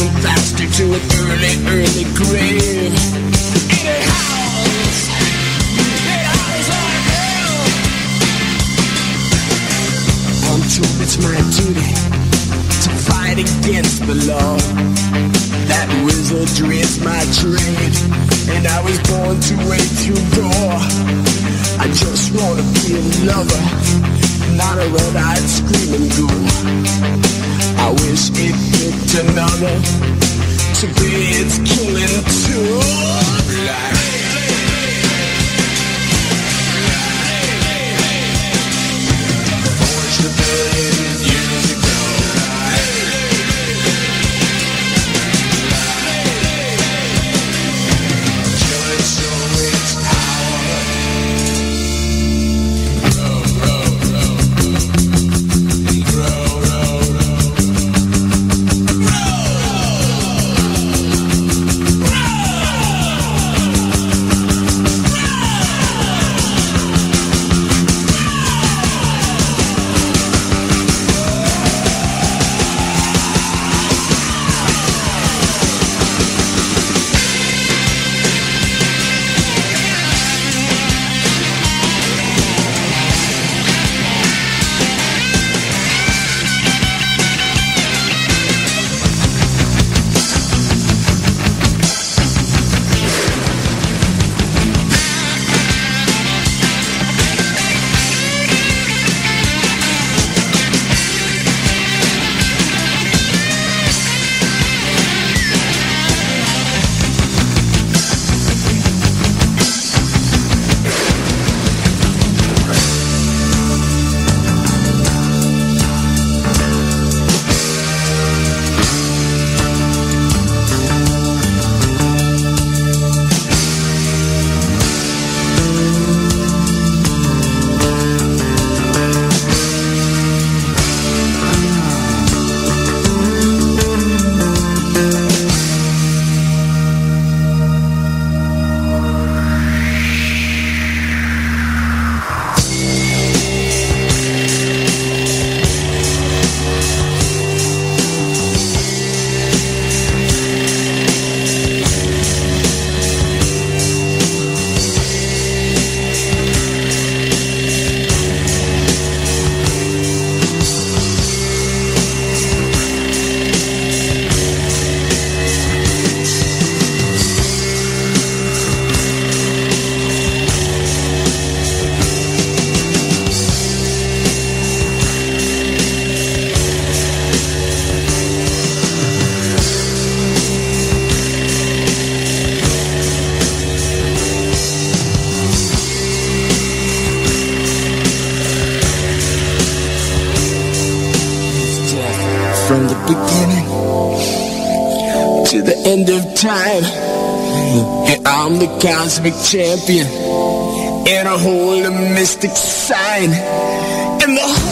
and faster to an early, early grave. Howls, it howls like hell. I'm it's my duty to fight against the law. That wizardry is my trade, and I was born to wait through door. I just wanna be a lover, not a red-eyed screaming ghoul. I wish it picked another to be its killing tool. Forged a billion cosmic champion, and I hold a mystic sign, and the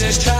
just time.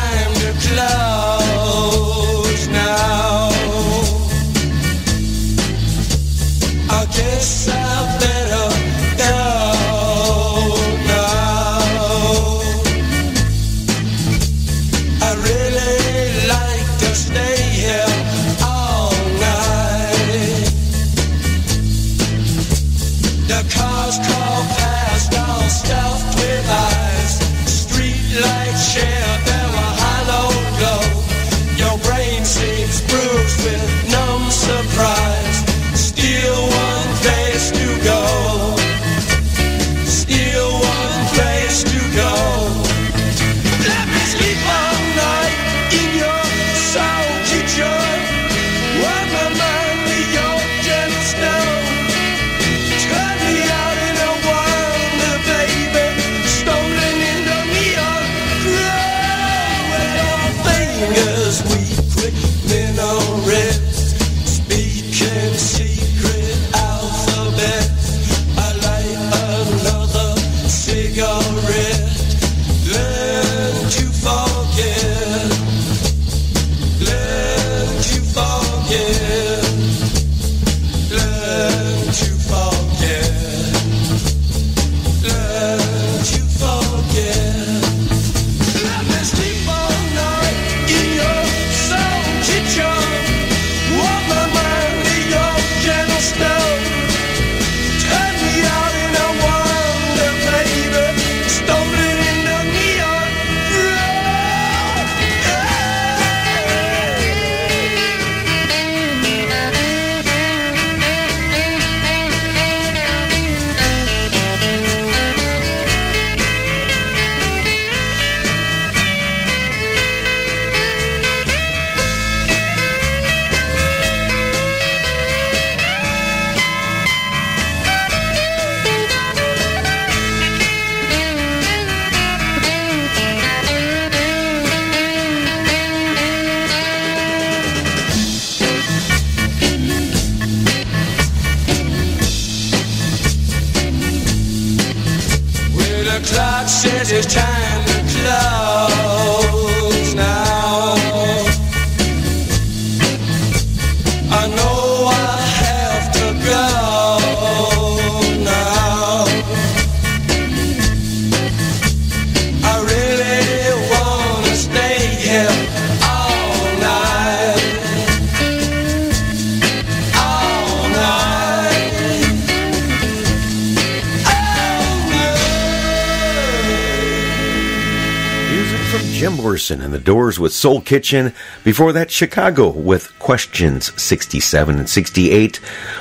Doors with Soul Kitchen. Before that, Chicago with Questions 67 and 68.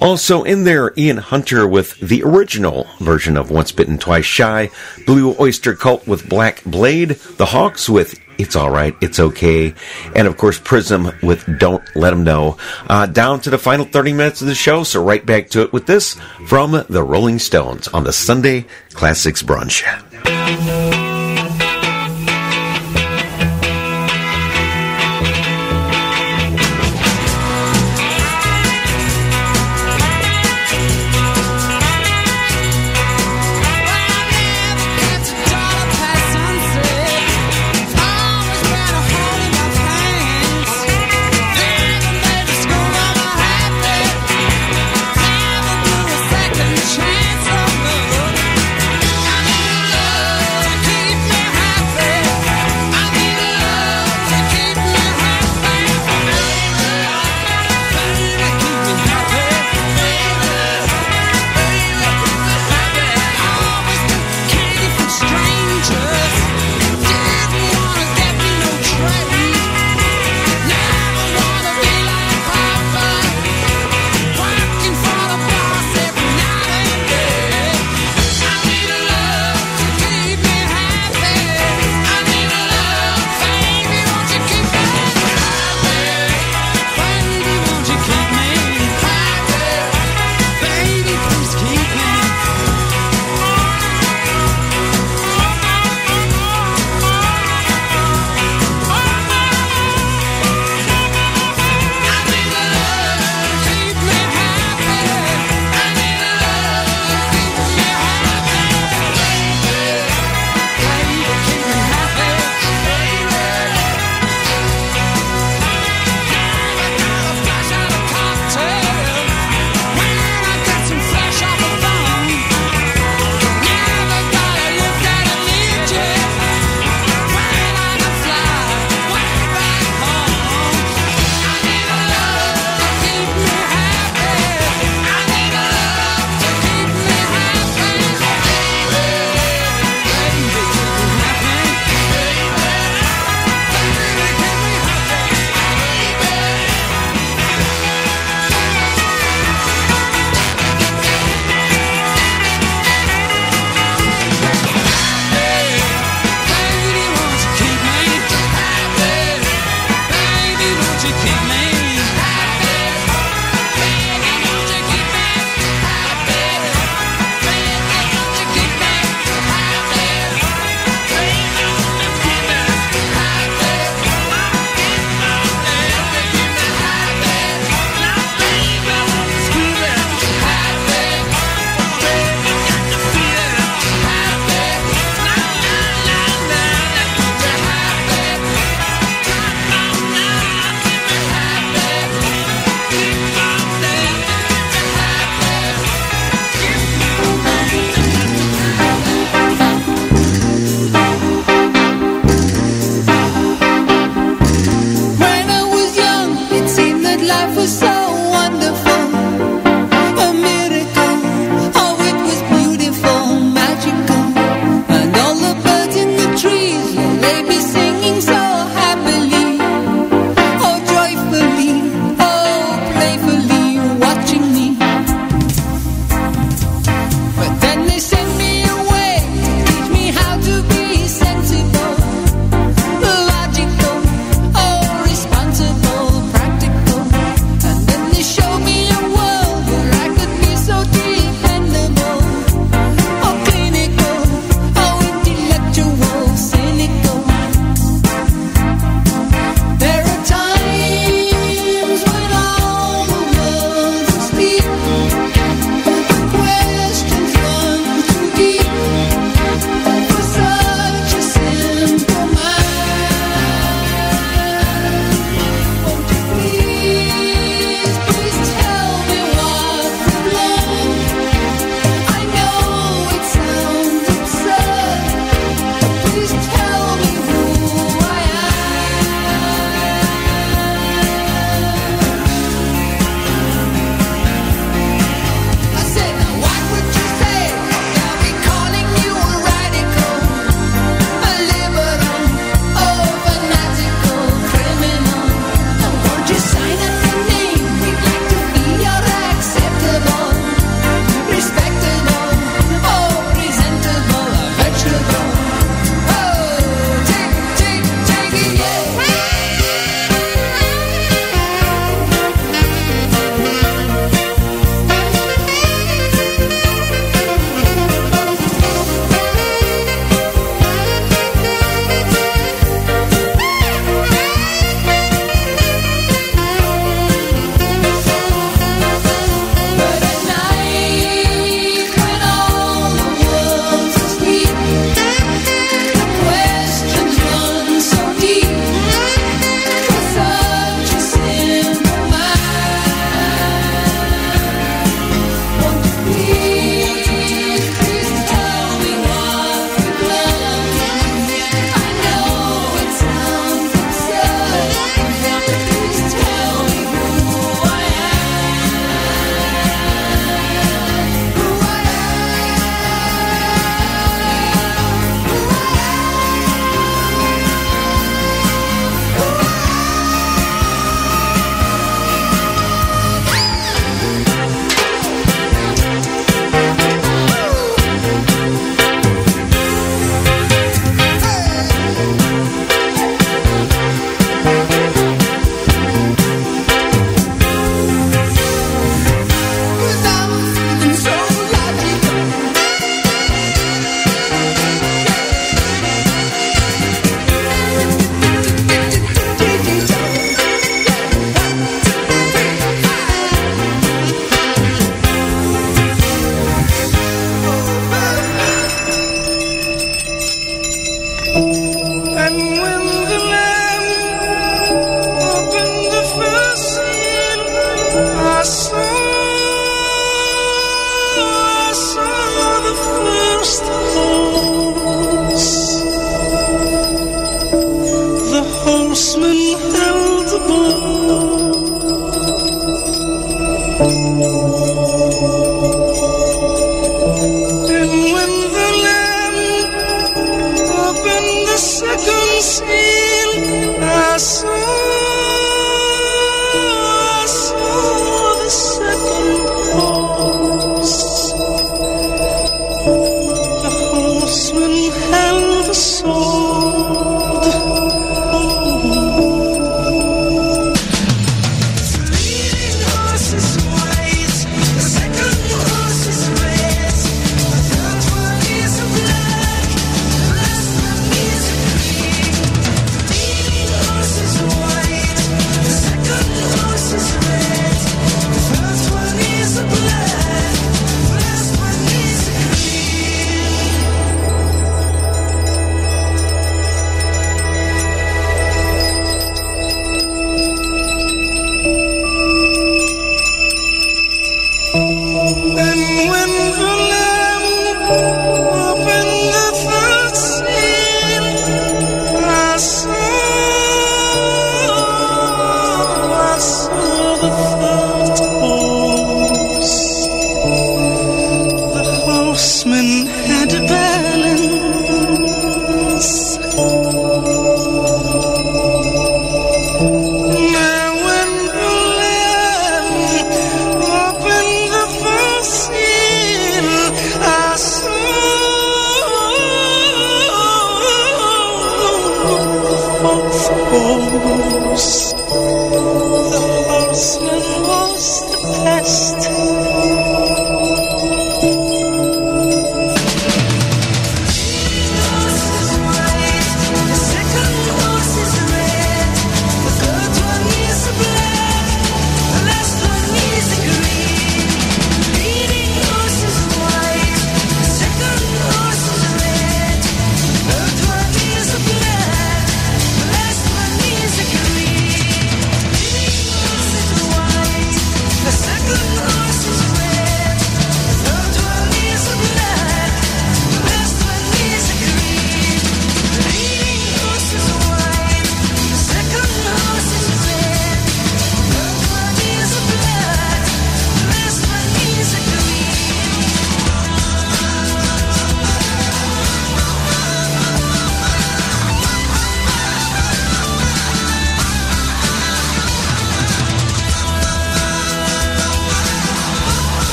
Also in there, Ian Hunter with the original version of Once Bitten, Twice Shy. Blue Oyster Cult with Black Blade. The Hawks with It's Alright, It's Okay. And of course, Prism with Don't Let Them Know. Uh, down to the final 30 minutes of the show, so right back to it with this from the Rolling Stones on the Sunday Classics Brunch.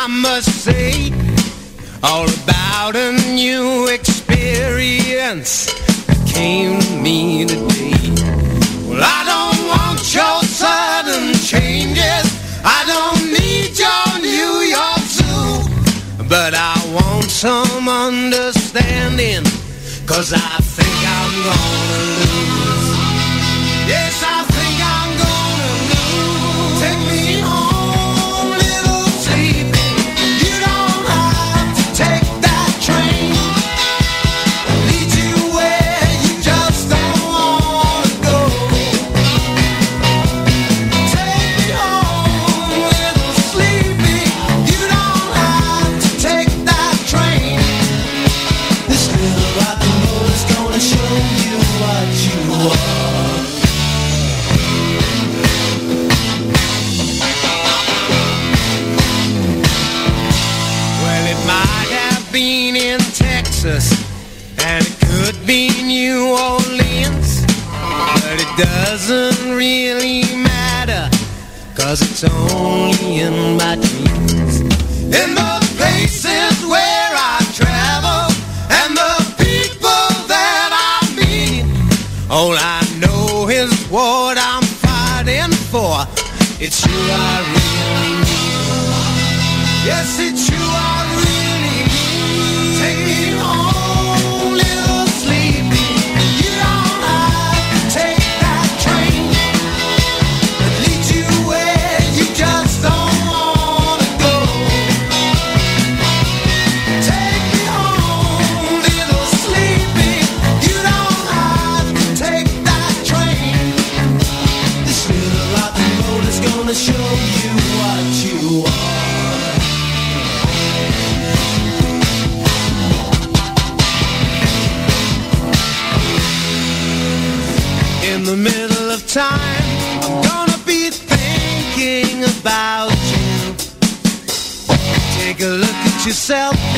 I must say all about a new experience that came to me today. Well, I don't want your sudden changes. I don't need your New York Zoo. But I want some understanding, cause I think I'm gonna lose. only in my dreams. In the places where I travel and the people that I meet, all I know is what I'm fighting for. It's you I really need. Yes, it's you I really need. yourself.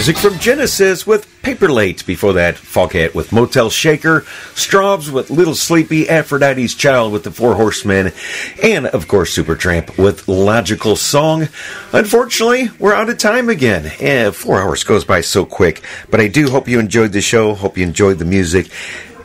Music from Genesis with Paperlate. Before that, Foghat with Motel Shaker, Strawbs with Little Sleepy, Aphrodite's Child with the Four Horsemen, and of course Supertramp with Logical Song. Unfortunately, we're out of time again. Eh, four hours goes by so quick, but I do hope you enjoyed the show. Hope you enjoyed the music.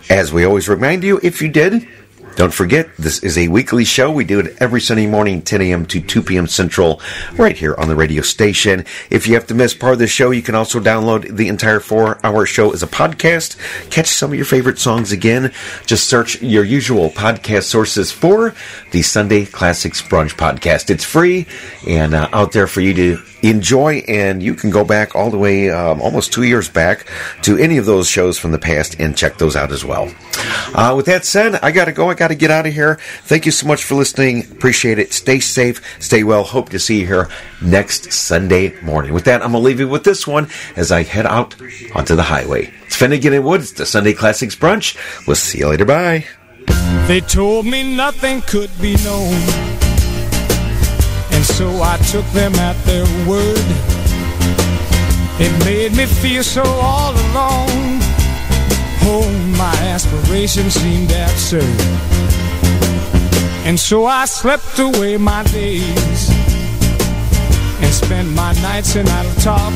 As we always remind you, if you did, don't forget, this is a weekly show. We do it every Sunday morning, 10 a.m. to 2 p.m. Central, right here on the radio station. If you have to miss part of the show, you can also download the entire four hour show as a podcast. Catch some of your favorite songs again. Just search your usual podcast sources for the Sunday Classics Brunch podcast. It's free and uh, out there for you to enjoy, and you can go back all the way um, almost two years back to any of those shows from the past and check those out as well. Uh, with that said, I got to go. I got to get out of here. Thank you so much for listening. Appreciate it. Stay safe. Stay well. Hope to see you here next Sunday morning. With that, I'm going to leave you with this one as I head out onto the highway. It's Finnegan and Woods, the Sunday Classics Brunch. We'll see you later. Bye. They told me nothing could be known. So I took them at their word. It made me feel so all alone. Oh, my aspirations seemed absurd. And so I slept away my days and spent my nights in idle talk.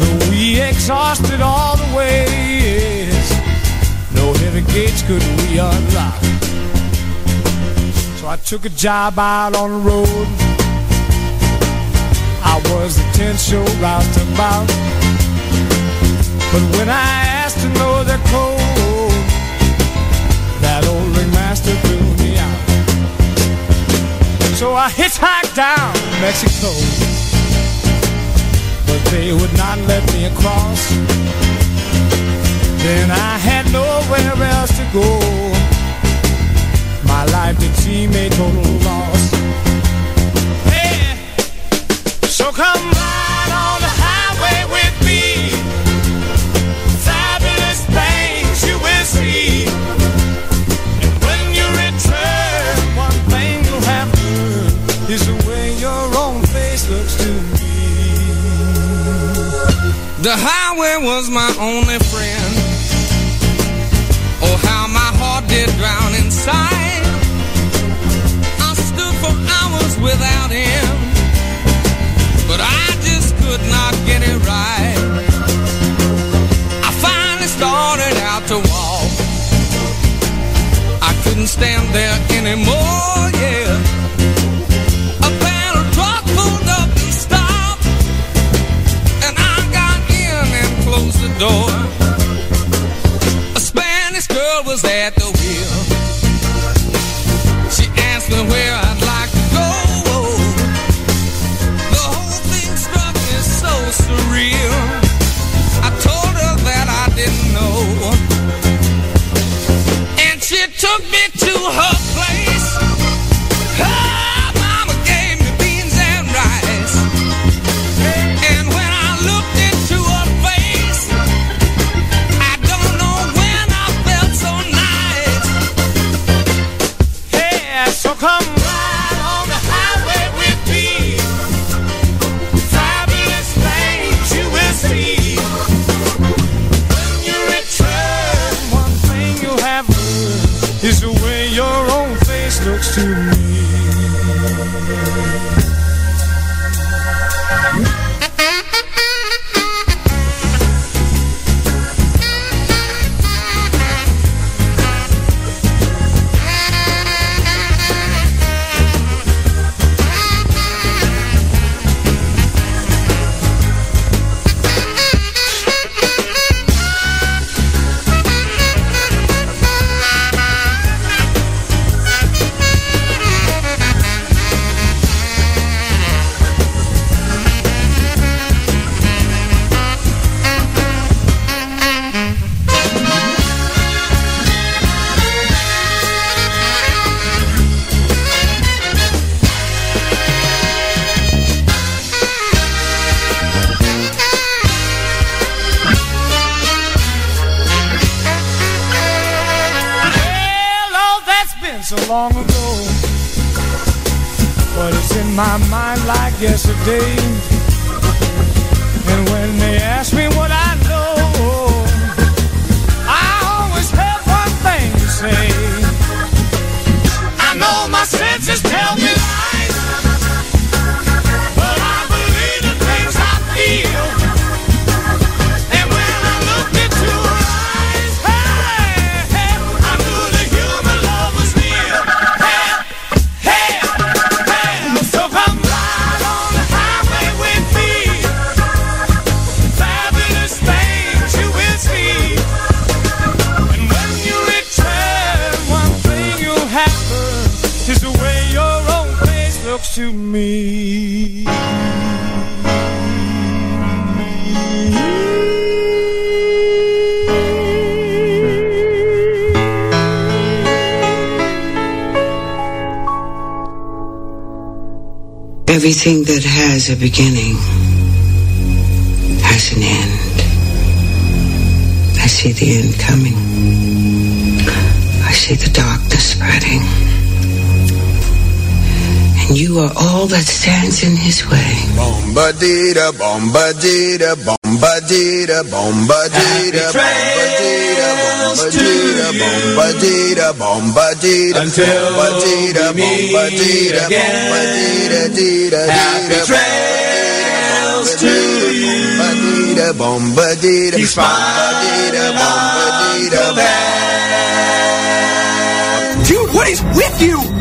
Though we exhausted all the ways, no heavy gates could we unlock. So I took a job out on the road. I was the 10 show roused about. But when I asked to know their code, that old ringmaster threw me out. So I hitchhiked down to Mexico, but they would not let me across. Then I had nowhere else to go. My life did seem a total loss. Hey, so come ride on the highway with me. Fabulous things you will see. And when you return, one thing you'll have learned is the way your own face looks to me. The highway was my only friend. Oh, how my heart did drown inside. Without him, but I just could not get it right. I finally started out to walk. I couldn't stand there anymore, yeah. A panel truck pulled up and stopped, and I got in and closed the door. A Spanish girl was at the me me. Everything that has a beginning has an end. I see the end coming. I see the darkness spreading. And you are all that stands in his way. Bombadita, bombadita, bombadita, bombadita, bombadita, bombadita, bombadita, bombadita, Until bombadita, we meet bombadita, again. bombadita, dita, Happy dita, trails to you. bombadita, bombadita, Keep bombadita, smiling bombadita, until. Dude, what is with you?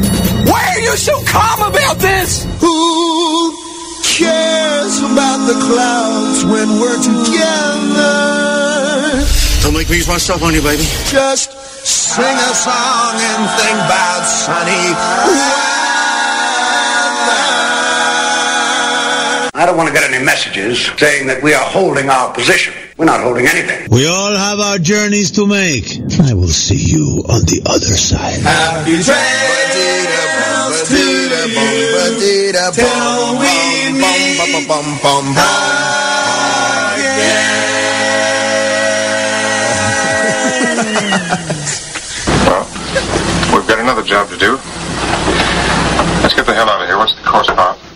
Why are so calm about this? Who cares about the clouds when we're together? Don't make me use my stuff on you, baby. Just sing a song and think about sunny weather. I don't want to get any messages saying that we are holding our position. We're not holding anything. We all have our journeys to make. I will see you on the other side. Happy trails to you. Till we meet Well, we've got another job to do. Let's get the hell out of here. What's the course, Pop?